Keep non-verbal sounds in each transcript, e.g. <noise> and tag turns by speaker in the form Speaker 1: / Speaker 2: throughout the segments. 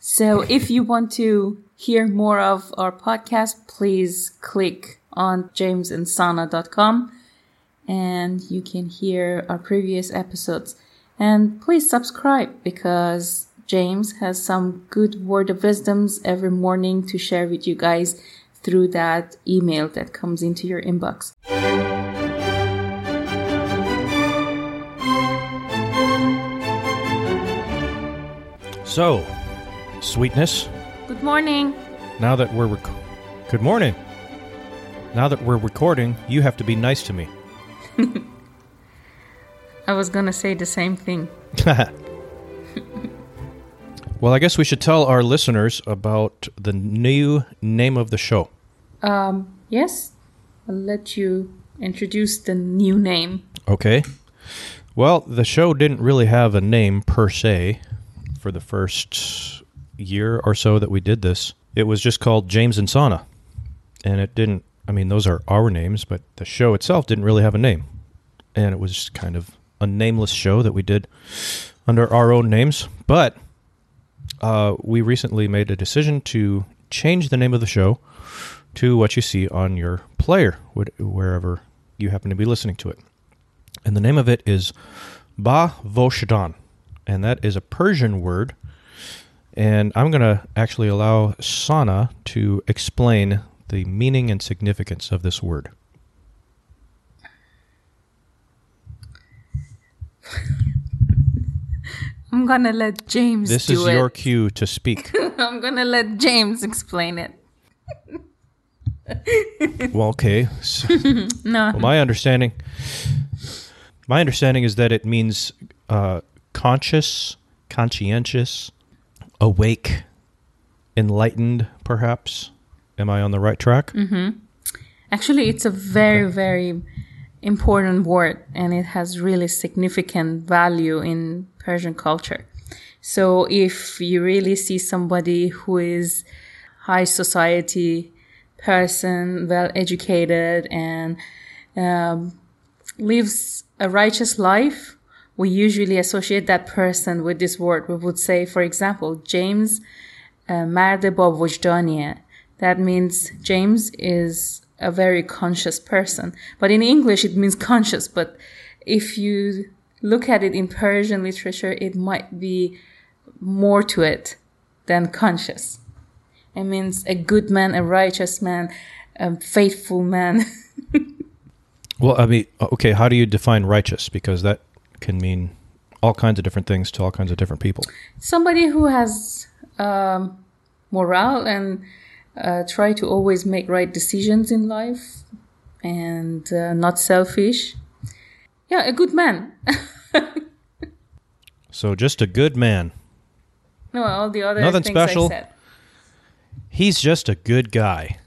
Speaker 1: So if you want to hear more of our podcast, please click on jamesandsana.com and you can hear our previous episodes. And please subscribe because James has some good word of wisdoms every morning to share with you guys through that email that comes into your inbox.
Speaker 2: So, sweetness,
Speaker 1: Good morning.
Speaker 2: now that we're rec- Good morning. Now that we're recording, you have to be nice to me. <laughs>
Speaker 1: I was gonna say the same thing. <laughs>
Speaker 2: well, I guess we should tell our listeners about the new name of the show.
Speaker 1: Um, yes, I'll let you introduce the new name.
Speaker 2: Okay. Well, the show didn't really have a name per se for the first year or so that we did this. It was just called James and Sana. And it didn't, I mean, those are our names, but the show itself didn't really have a name. And it was kind of a nameless show that we did under our own names. But uh, we recently made a decision to change the name of the show to what you see on your player, wherever you happen to be listening to it. And the name of it is Ba Vojdaan. And that is a Persian word. And I'm going to actually allow Sana to explain the meaning and significance of this word. <laughs>
Speaker 1: I'm gonna let James
Speaker 2: This is
Speaker 1: it.
Speaker 2: your cue to speak. <laughs>
Speaker 1: I'm gonna let James explain it. <laughs>
Speaker 2: well, okay. So,
Speaker 1: No.
Speaker 2: well, my understanding my understanding is that it means uh, conscious, conscientious, awake, enlightened, perhaps. Am I on the right track?
Speaker 1: Actually, it's a very, very important word and it has really significant value in Persian culture. So if you really see somebody who is high society person, well educated and um, lives a righteous life, we usually associate that person with this word. We would say, for example, James uh, مرد با وجدانیه. That means James is a very conscious person. But in English, it means conscious. But if you look at it in Persian literature, it might be more to it than conscious. It means a good man, a righteous man, a faithful man. <laughs>
Speaker 2: Well, I mean, okay, how do you define righteous? Because that can mean all kinds of different things to all kinds of different people.
Speaker 1: Somebody who has um, morale and uh, try to always make right decisions in life and uh, not selfish. Yeah, a good man. <laughs>
Speaker 2: So, just a good man.
Speaker 1: no, all the other
Speaker 2: Nothing
Speaker 1: things
Speaker 2: special.
Speaker 1: I said.
Speaker 2: He's just a good guy.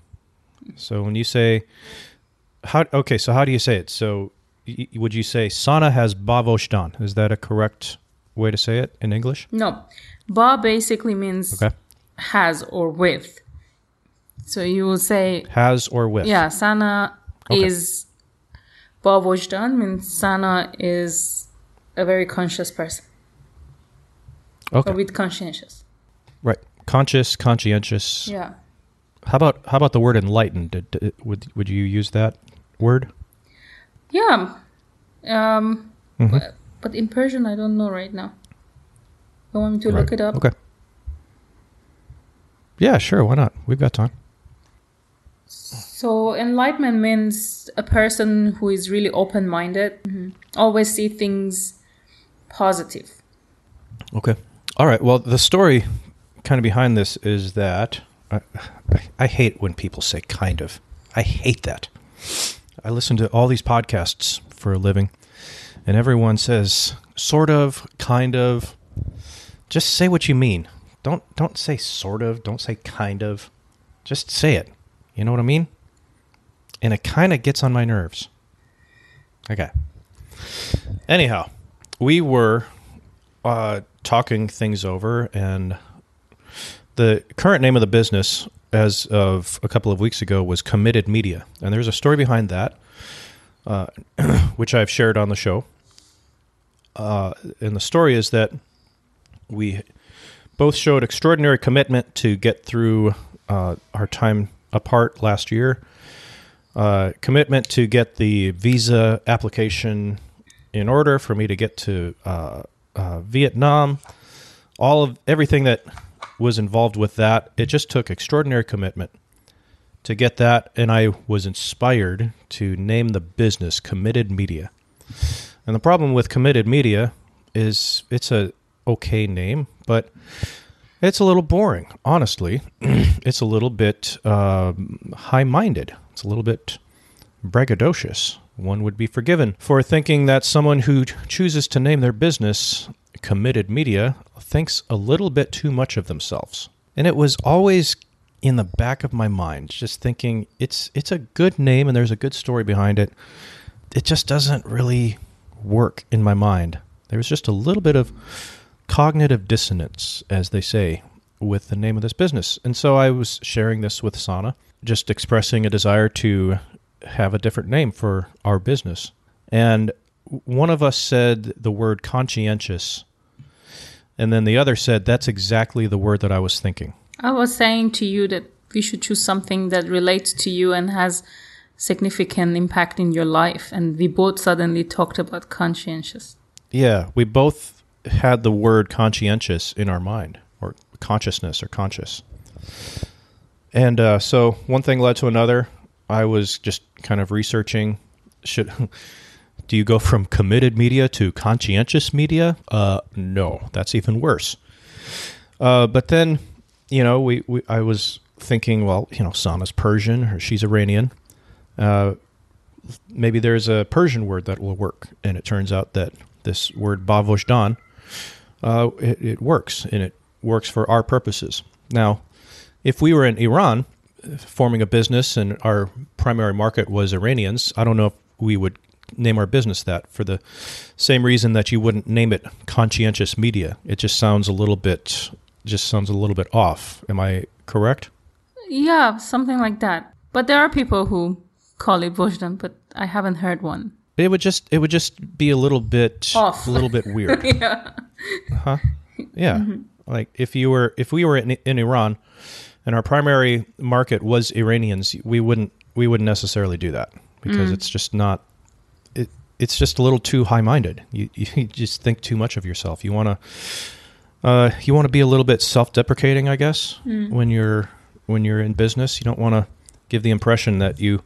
Speaker 2: So, when you say, how, okay, so how do you say it? So, would you say Sana has Bavojdaan? Is that a correct way to say it in English?
Speaker 1: No, ba basically means
Speaker 2: Okay.
Speaker 1: has or with. So you will say,
Speaker 2: Has or with?
Speaker 1: yeah, sana
Speaker 2: Okay.
Speaker 1: is ba vojdan means sana is a very conscious person
Speaker 2: Okay.
Speaker 1: or with conscientious.
Speaker 2: Right. Conscious, conscientious.
Speaker 1: Yeah.
Speaker 2: How about how about the word enlightened? Did- did- would would you use that word?
Speaker 1: Yeah. Um,
Speaker 2: Mhm.
Speaker 1: but, but in Persian, I don't know right now. You want me to look it up?
Speaker 2: Okay. Yeah, sure. Why not? We've got time.
Speaker 1: So enlightenment means a person who is really open-minded, always see things positive.
Speaker 2: Okay. All right. Well, the story kind of behind this is that I, I, I hate when people say kind of. I hate that. I listen to all these podcasts for a living, and everyone says sort of, kind of. Just say what you mean. Don't don't say sort of. Don't say kind of. Just say it. You know what I mean? And it kind of gets on my nerves. Okay. Anyhow, we were uh, talking things over, and the current name of the business, as of a couple of weeks ago, was Committed Media, and there's a story behind that, uh, <clears throat> which I've shared on the show. Uh, and the story is that we both showed extraordinary commitment to get through uh, our time apart last year. Uh, commitment to get the visa application in order for me to get to uh, uh, Vietnam. All of everything that was involved with that, it just took extraordinary commitment to get that, and I was inspired to name the business Committed Media. And the problem with Committed Media is it's a okay name, but it's a little boring. Honestly, <clears throat> it's a little bit uh, high-minded. It's a little bit braggadocious. One would be forgiven for thinking that someone who chooses to name their business Committed Media thinks a little bit too much of themselves. And it was always in the back of my mind, just thinking it's it's a good name and there's a good story behind it. It just doesn't really work in my mind. There was just a little bit of cognitive dissonance, as they say, with the name of this business. And so I was sharing this with Sana, just expressing a desire to have a different name for our business. And one of us said the word conscientious, and then the other said that's exactly the word that I was thinking.
Speaker 1: I was saying to you that we should choose something that relates to you and has significant impact in your life. And we both suddenly talked about conscientious.
Speaker 2: Yeah, we both had the word conscientious in our mind, or consciousness, or conscious. And uh, so one thing led to another. I was just kind of researching. Should <laughs> do you go from committed media to conscientious media? Uh, no, that's even worse. Uh, but then, you know, we, we I was thinking, well, you know, Sana's Persian or she's Iranian. Uh, maybe there's a Persian word that will work, and it turns out that this word bavojdan, uh, it, it works, and it works for our purposes. Now, if we were in Iran, forming a business and our primary market was Iranians, I don't know if we would name our business that for the same reason that you wouldn't name it conscientious media. It just sounds a little bit just sounds a little bit off. Am I correct?
Speaker 1: Yeah, something like that. But there are people who call it Vojdan, but I haven't heard one.
Speaker 2: It would just it would just be a little bit
Speaker 1: Off.
Speaker 2: a little bit weird. <laughs>
Speaker 1: yeah.
Speaker 2: huh? Yeah. Mm-hmm. Like if you were if we were in, in Iran and our primary market was Iranians, we wouldn't we wouldn't necessarily do that because mm. it's just not it's just a little too high-minded. You <laughs> you just think too much of yourself. You want to uh, you want to be a little bit self-deprecating, I guess, when you're when you're in business. You don't want to give the impression that you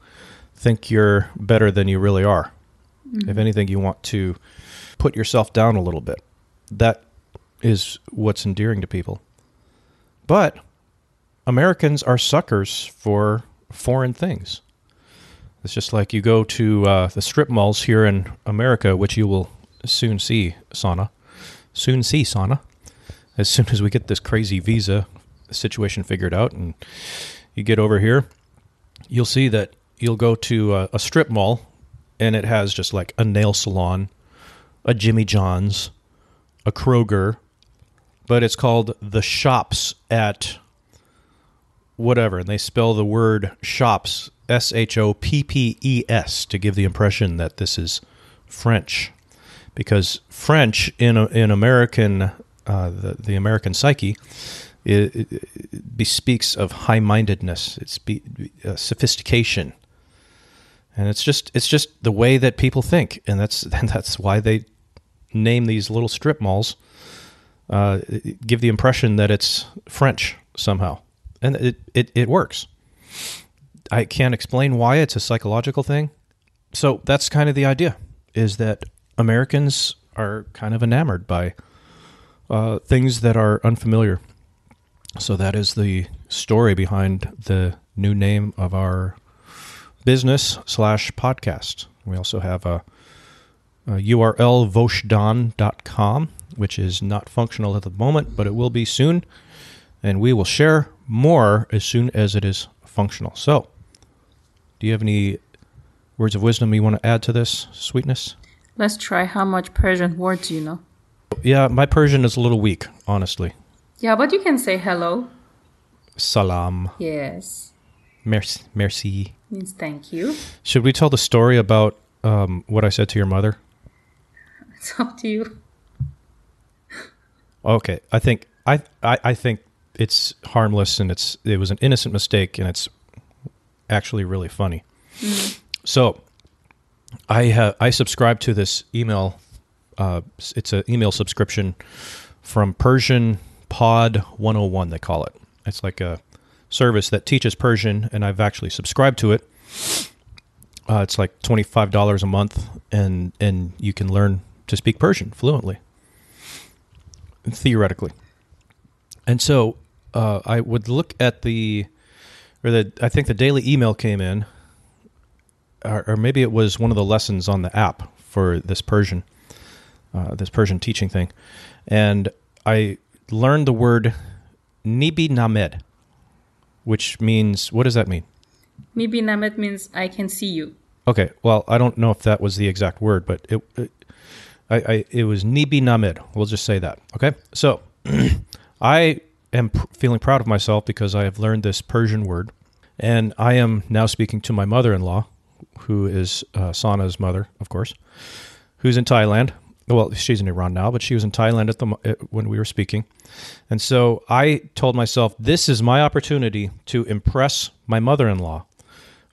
Speaker 2: think you're better than you really are. If anything, you want to put yourself down a little bit. That is what's endearing to people. But Americans are suckers for foreign things. It's just like you go to uh, the strip malls here in America, which you will soon see, Sana. Soon see, Sana. As soon as we get this crazy visa situation figured out and you get over here, you'll see that you'll go to a, a strip mall and it has just like a nail salon, a Jimmy John's, a Kroger, but it's called the shops at whatever. And they spell the word shops S H O P P E S to give the impression that this is French. Because French in in American uh, the the American psyche it, it, it bespeaks of high mindedness. It's be, uh, sophistication, and it's just it's just the way that people think, and that's <laughs> and that's why they name these little strip malls. Uh, give the impression that it's French somehow, and it, it it works. I can't explain why it's a psychological thing. So that's kind of the idea: is that Americans are kind of enamored by uh, things that are unfamiliar. So that is the story behind the new name of our business slash podcast. We also have a, a URL voshdan.com, which is not functional at the moment, but it will be soon. And we will share more as soon as it is functional. So, do you have any words of wisdom you want to add to this, sweetness?
Speaker 1: Let's try how much Persian words you know.
Speaker 2: Yeah, my Persian is a little weak, honestly.
Speaker 1: Yeah, but you can say hello.
Speaker 2: Salam.
Speaker 1: Yes.
Speaker 2: Merci. Merci.
Speaker 1: Means thank you.
Speaker 2: Should we tell the story about um, what I said to your mother?
Speaker 1: It's up to you.
Speaker 2: Okay, I think I, I I think it's harmless and it's it was an innocent mistake and it's actually really funny. So I have I subscribe to this email. Uh, it's an email subscription from Persian Pod 101. They call it. It's like a service that teaches Persian, and I've actually subscribed to it. Uh, it's like twenty five dollars a month, and and you can learn to speak Persian fluently, theoretically. And so uh, I would look at the, or the I think the daily email came in, or, or maybe it was one of the lessons on the app for this Persian, uh, this Persian teaching thing, and I learned the word nibi named, which means what does that mean?
Speaker 1: Maybe Namet means I can see you.
Speaker 2: Okay, well, I don't know if that was the exact word, but it, it I, I, it was Nibi Namid. We'll just say that. Okay, so <clears throat> I am pr- feeling proud of myself because I have learned this Persian word, and I am now speaking to my mother-in-law, who is uh, Sana's mother, of course, who's in Thailand. Well, she's in Iran now, but she was in Thailand at the when we were speaking, and so I told myself, this is my opportunity to impress my mother-in-law.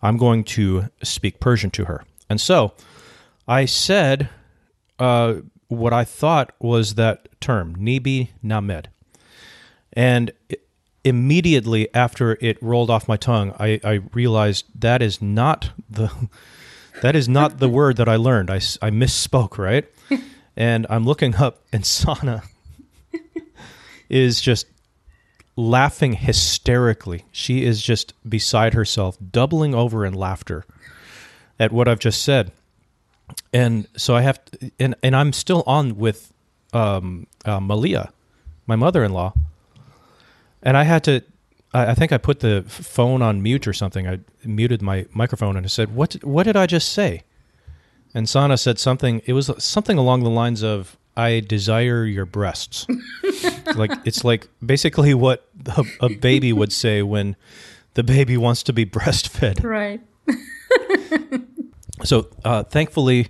Speaker 2: I'm going to speak Persian to her. And so I said uh, what I thought was that term, Nibi Named. And i- immediately after it rolled off my tongue, I, I realized that is not the <laughs> that is not the word that I learned. I, I misspoke, right? <laughs> and I'm looking up, and Sana <laughs> is just laughing hysterically. She is just beside herself, doubling over in laughter at what I've just said. And so I have, to, and and I'm still on with um, uh, Malia, my mother-in-law, and I had to. I think I put the phone on mute or something. I muted my microphone and I said, "What? What did I just say?" And Sana said something. It was something along the lines of, "I desire your breasts." <laughs> like it's like basically what a, a baby would say when the baby wants to be <laughs> breastfed.
Speaker 1: Right. <laughs>
Speaker 2: So uh, thankfully,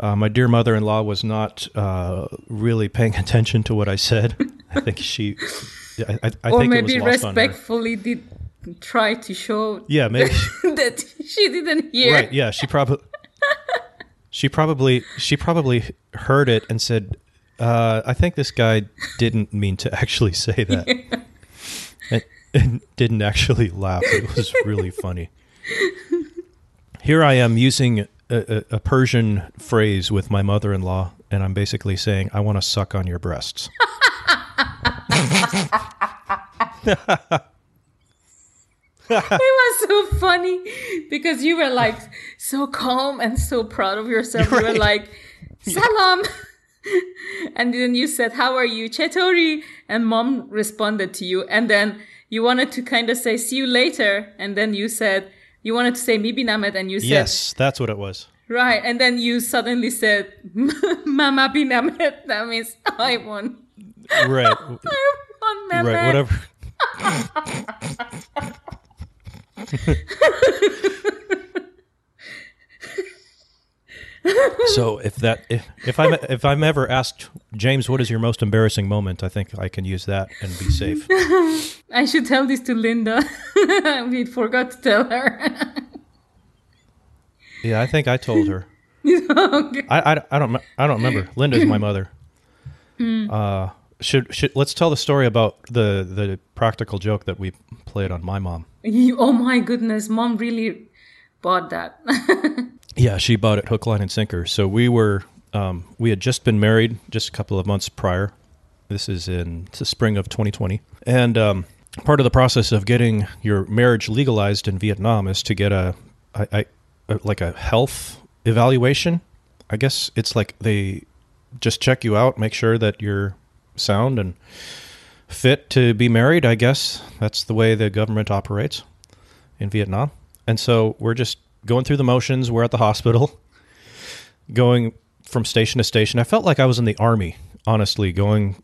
Speaker 2: uh, my dear mother-in-law was not uh, really paying <laughs> attention to what I said. I think she, I, I, I
Speaker 1: or
Speaker 2: think
Speaker 1: maybe
Speaker 2: it was lost
Speaker 1: respectfully did try to show
Speaker 2: Yeah, maybe. <laughs>
Speaker 1: that she didn't hear.
Speaker 2: Right? Yeah, she probably, she probably, she probably heard it and said, uh, "I think this guy didn't mean to actually say <laughs> that." and, and didn't actually laugh. It was really funny. Here I am using a, a, Persian phrase with my mother-in-law, and I'm basically saying, "I want to suck on your breasts." <laughs> <laughs>
Speaker 1: It was so funny because you were like so calm and so proud of yourself. You were like, Salam. <laughs> and then you said, How are you? Chetori. And mom responded to you. And then you wanted to kind of say, See you later. And then you said, You wanted to say Mibi Namet. And you said,
Speaker 2: yes, that's what it was.
Speaker 1: Right. And then you suddenly said, <laughs> Mama Binamet. That means <laughs> I won.
Speaker 2: Right, <laughs>
Speaker 1: I won, Mama.
Speaker 2: right, whatever. so if that if, if I'm if I'm ever asked James, what is your most embarrassing moment? I think I can use that and be safe.
Speaker 1: I should tell this to Linda. <laughs> we forgot to tell her. <laughs>
Speaker 2: Yeah, I think I told her. <laughs> I, I, I don't I don't remember. Linda's my mother. <clears throat> Uh, should should let's tell the story about the the practical joke that we played on my mom.
Speaker 1: You, oh my goodness, mom really bought that.
Speaker 2: Yeah, she bought it hook, line, and sinker. So we were, um, we had just been married just a couple of months prior. This is in the spring of 2020, and um, part of the process of getting your marriage legalized in Vietnam is to get a, I, I, a like a health evaluation. I guess it's like they just check you out, make sure that you're sound and fit to be married. I guess that's the way the government operates in Vietnam. And so we're just going through the motions. We're at the hospital, <laughs> going from station to station. I felt like I was in the army, honestly, going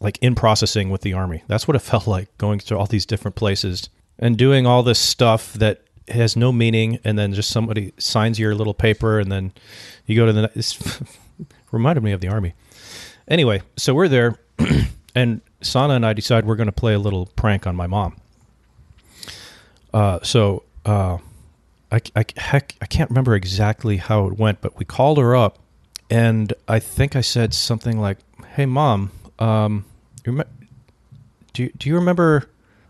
Speaker 2: like in processing with the army. That's what it <laughs> felt like going to all these different places and doing all this stuff that has no meaning. And then just somebody signs your little paper, and then you go to the. <laughs> It's reminded me of the army. Anyway, so we're there, <clears throat> and Sana and I decide we're going to play a little prank on my mom. Uh, so uh, I, I, heck, I can't remember exactly how it went, but we called her up, and I think I said something like, "Hey, mom, um, do you, do you remember?"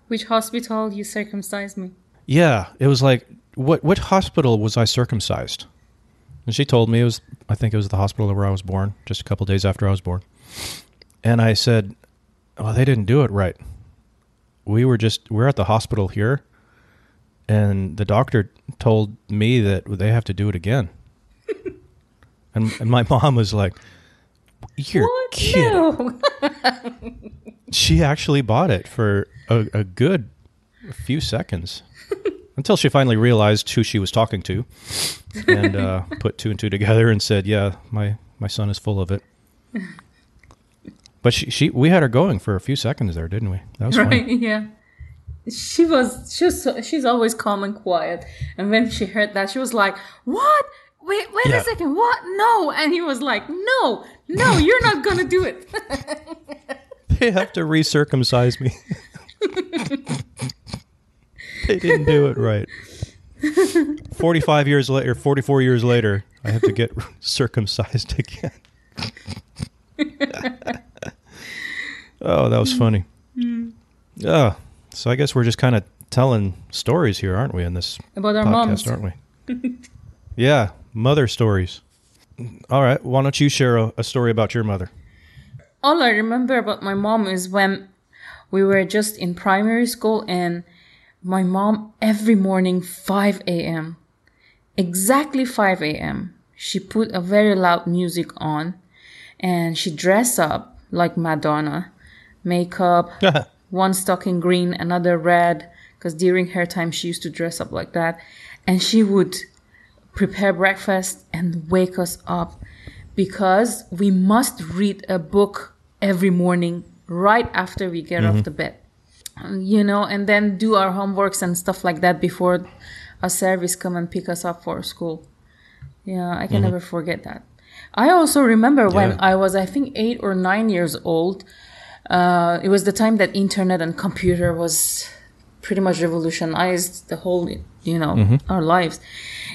Speaker 1: Which hospital you circumcised me?
Speaker 2: Yeah, it was like what what hospital was I circumcised? And she told me it was I think it was the hospital where I was born, just a couple days after I was born. And I said, "Oh, they didn't do it right. We were just we're at the hospital here, and the doctor told me that they have to do it again." <laughs> and and my mom was like, "You're
Speaker 1: What?
Speaker 2: kidding."
Speaker 1: No. <laughs>
Speaker 2: She actually bought it for a, a good few seconds <laughs> until she finally realized who she was talking to and uh, <laughs> put two and two together and said, "Yeah, my my son is full of it." But she, she we had her going for a few seconds there, didn't we? That was
Speaker 1: right? Yeah. She was. She was. She's always calm and quiet. And when she heard that, she was like, "What? Wait, wait
Speaker 2: Yeah.
Speaker 1: a second. What? No!" And he was like, "No, no, <laughs> you're not gonna do it." <laughs>
Speaker 2: They have to recircumcise me. <laughs> they didn't do it right. Forty-five years later, forty-four years later, I have to get circumcised again. oh, that was funny. Oh, so I guess we're just kind of telling stories here, aren't we? In this
Speaker 1: About our
Speaker 2: podcast,
Speaker 1: moms.
Speaker 2: aren't we? yeah, mother stories. All right, why don't you share a, a story about your mother?
Speaker 1: all I remember about my mom is when we were just in primary school and my mom every morning 5 a.m. exactly 5 a.m. she put a very loud music on and she dressed up like Madonna makeup <laughs> one stocking green another red because during her time she used to dress up like that and she would prepare breakfast and wake us up because we must read a book every morning right after we get off the bed. You know and then do our homeworks and stuff like that before a service come and pick us up for school. Yeah i can never forget that. I also remember when
Speaker 2: Yeah.
Speaker 1: i was i think eight or nine years old uh, it was the time that internet and computer was pretty much revolutionized the whole you know mm-hmm. our lives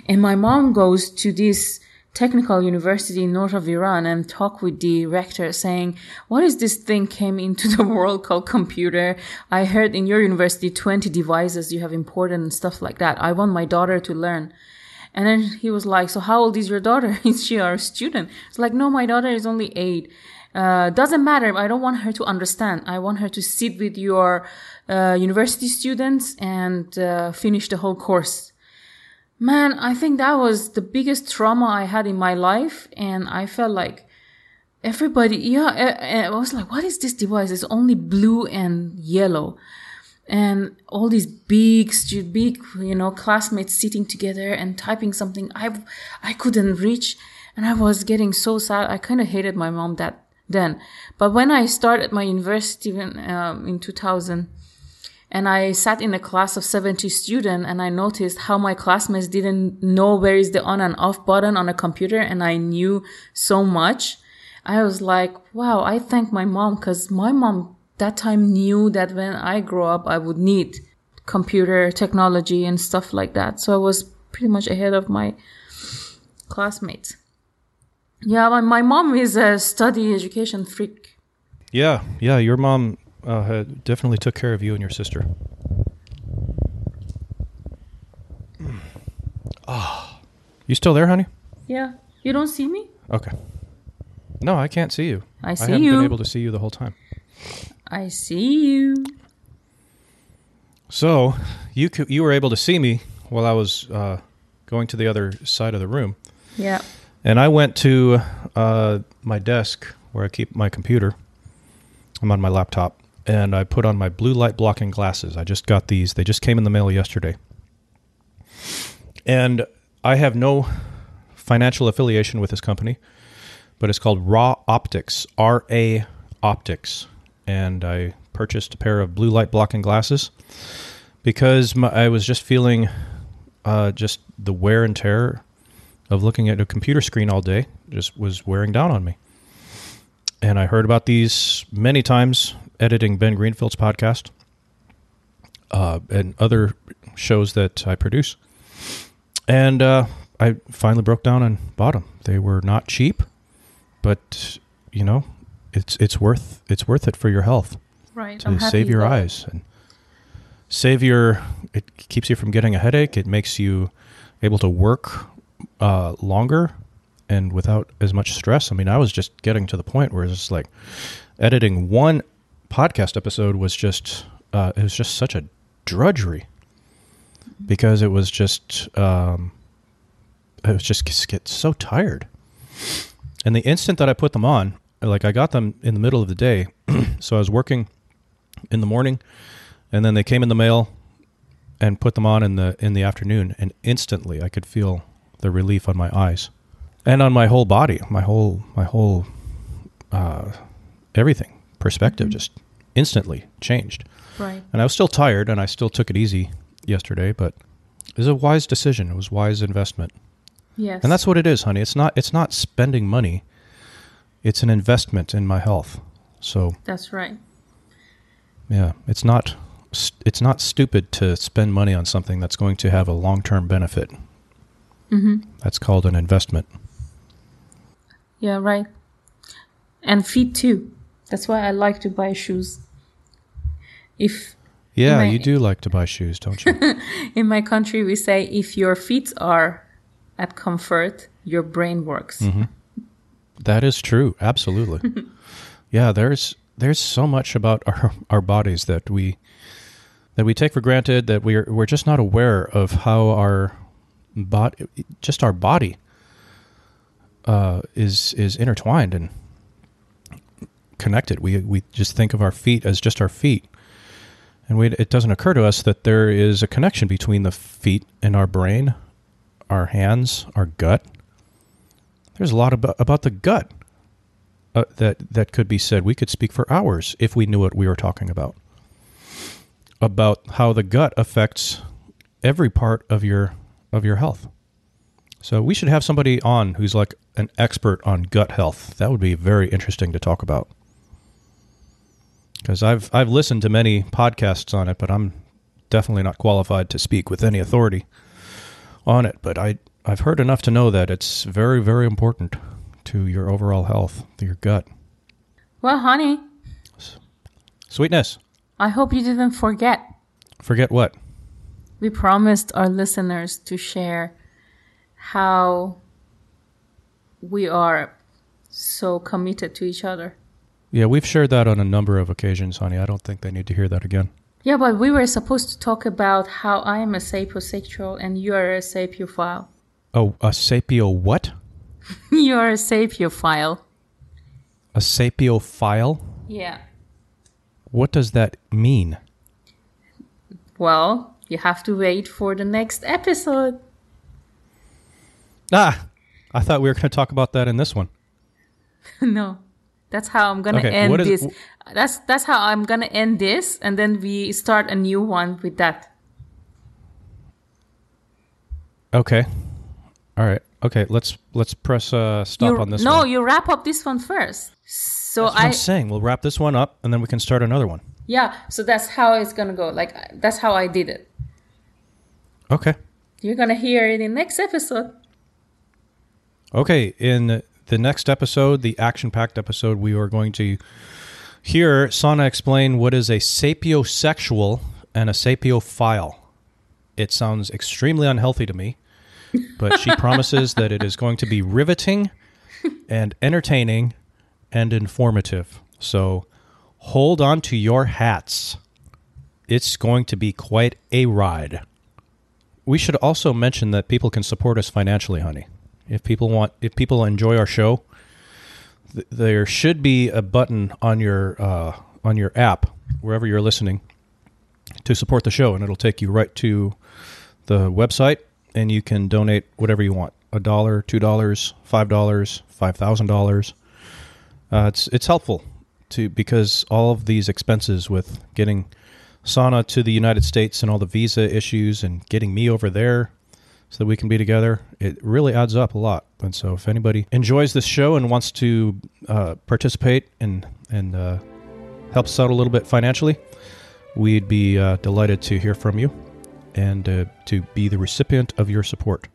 Speaker 1: and my mom goes to this technical university north of iran and talk with the rector saying what is this thing came into the <laughs> world called computer i heard in your university 20 devices you have imported and stuff like that i want my daughter to learn and then he was like, "So how old is your daughter? is <laughs> she our student?" It's like, "No, my daughter is only eight. Uh, doesn't matter. I don't want her to understand. I want her to sit with your uh, university students and uh, finish the whole course." Man, I think that was the biggest trauma I had in my life, and I felt like everybody. Yeah, I, was like, "What is this device? It's only blue and yellow." and all these big big you know classmates sitting together and typing something i i couldn't reach and i was getting so sad i kind of hated my mom that then but when i started my university in, um, in 2000 and i sat in a class of 70 students and i noticed how my classmates didn't know where is the on and off button on a computer and i knew so much i was like wow i thank my mom because my mom that time knew that when I grow up, I would need computer technology and stuff like that. So I was pretty much ahead of my classmates. Yeah, my, my mom is a study education freak.
Speaker 2: Yeah, yeah, your mom uh, definitely took care of you and your sister. Ah, you still there, honey?
Speaker 1: Yeah. You don't see me?
Speaker 2: Okay. No, I can't see you.
Speaker 1: I see
Speaker 2: haven't
Speaker 1: you.
Speaker 2: been able to see you the whole time.
Speaker 1: I see you.
Speaker 2: So you you were able to see me while I was uh, going to the other side of the room,
Speaker 1: Yeah.
Speaker 2: And I went to uh, my desk where I keep my computer. I'm on my laptop, and I put on my blue light blocking glasses. I just got these; they just came in the mail yesterday, and I have no financial affiliation with this company, but it's called Ra Optics, R A Optics, and I purchased a pair of blue light blocking glasses because my, I was just feeling uh, just the wear and tear of looking at a computer screen all day just was wearing down on me. And I heard about these many times, editing Ben Greenfield's podcast uh, and other shows that I produce. And uh, I finally broke down and bought them. They were not cheap, but you know, it's it's worth it's worth it for your health
Speaker 1: Right.
Speaker 2: to save your eyes and save your. It keeps you from getting a headache. It makes you able to work uh, longer and without as much stress. I mean, I was just getting to the point where it's just like editing one podcast episode was just uh, it was just such a drudgery because it was just um, was just just get so tired. And the instant that I put them on, like I got them in the middle of the day, <clears throat> so I was working in the morning, and then they came in the mail, and put them on in the in the afternoon, and instantly I could feel the relief on my eyes, and on my whole body, my whole my whole uh, everything perspective just instantly changed.
Speaker 1: Right.
Speaker 2: And I was still tired, and I still took it easy yesterday, but it was a wise decision. It was wise investment.
Speaker 1: Yes.
Speaker 2: And that's what it is, honey. It's not it's not spending money. It's an investment in my health. So,
Speaker 1: That's right.
Speaker 2: yeah, it's not it's not stupid to spend money on something that's going to have a long-term benefit.
Speaker 1: Mm-hmm.
Speaker 2: That's called an investment.
Speaker 1: Yeah, right. And feet too. That's why I like to buy shoes. If
Speaker 2: Yeah,
Speaker 1: My-
Speaker 2: you do like to buy shoes, don't you? <laughs>
Speaker 1: in my country we say if your feet are at comfort, your brain works.
Speaker 2: Mm-hmm. That is true. Absolutely. <laughs> yeah, there's there's so much about our our bodies that we that we take for granted that we're we're just not aware of how our body just our body uh, is is intertwined and connected. We we just think of our feet as just our feet. And we, it doesn't occur to us that there is a connection between the feet and our brain, our hands, our gut, there's a lot about, about the gut uh, that that could be said. We could speak for hours if we knew what we were talking about. About how the gut affects every part of your of your health. So we should have somebody on who's like an expert on gut health. That would be very interesting to talk about. Because I've I've listened to many podcasts on it, but I'm definitely not qualified to speak with any authority on it. But I I've heard enough to know that it's very, very important to your overall health, to your gut.
Speaker 1: Well, honey,
Speaker 2: Sweetness.
Speaker 1: I hope you didn't forget.
Speaker 2: Forget what?
Speaker 1: We promised our listeners to share how we are so committed to each other.
Speaker 2: Yeah, we've shared that on a number of occasions, honey. I don't think they need to hear that again.
Speaker 1: Yeah, but we were supposed to talk about how I am a sapiosexual and you are a sapiophile.
Speaker 2: Oh, a sapio what? <laughs>
Speaker 1: you are a sapiophile.
Speaker 2: A sapiophile?
Speaker 1: Yeah.
Speaker 2: What does that mean?
Speaker 1: Well, you have to wait for the next episode.
Speaker 2: Ah, I thought we were going to talk about that in this one. <laughs>
Speaker 1: no. That's how I'm gonna
Speaker 2: Okay,
Speaker 1: end
Speaker 2: is-
Speaker 1: this. That's that's how I'm gonna end this, and then we start a new one with that.
Speaker 2: Okay. All right. Okay, let's let's press uh stop
Speaker 1: You-
Speaker 2: on this
Speaker 1: no,
Speaker 2: one.
Speaker 1: you wrap up this one first. So
Speaker 2: That's what
Speaker 1: I
Speaker 2: I'm saying. We'll wrap this one up and then we can start another one.
Speaker 1: yeah. So that's how it's gonna go. Like that's how I did it.
Speaker 2: Okay.
Speaker 1: You're gonna hear it in the next episode.
Speaker 2: Okay, in the next episode, the action-packed episode, we are going to hear Sana explain what is a sapiosexual and a sapiophile. It sounds extremely unhealthy to me, but she <laughs> promises that it is going to be riveting and entertaining and informative. So hold on to your hats. It's going to be quite a ride. We should also mention that people can support us financially, honey. If people want, if people enjoy our show, th- there should be a button on your uh, on your app wherever you're listening to support the show, and it'll take you right to the website, and you can donate whatever you want a dollar, two dollars, five dollars, five thousand dollars. Uh, it's it's helpful to because all of these expenses with getting Sana to the United States and all the visa issues and getting me over there so that we can be together, it really adds up a lot. And so, if anybody enjoys this show and wants to uh, participate and and uh, helps us out a little bit financially, we'd be uh, delighted to hear from you and uh, to be the recipient of your support.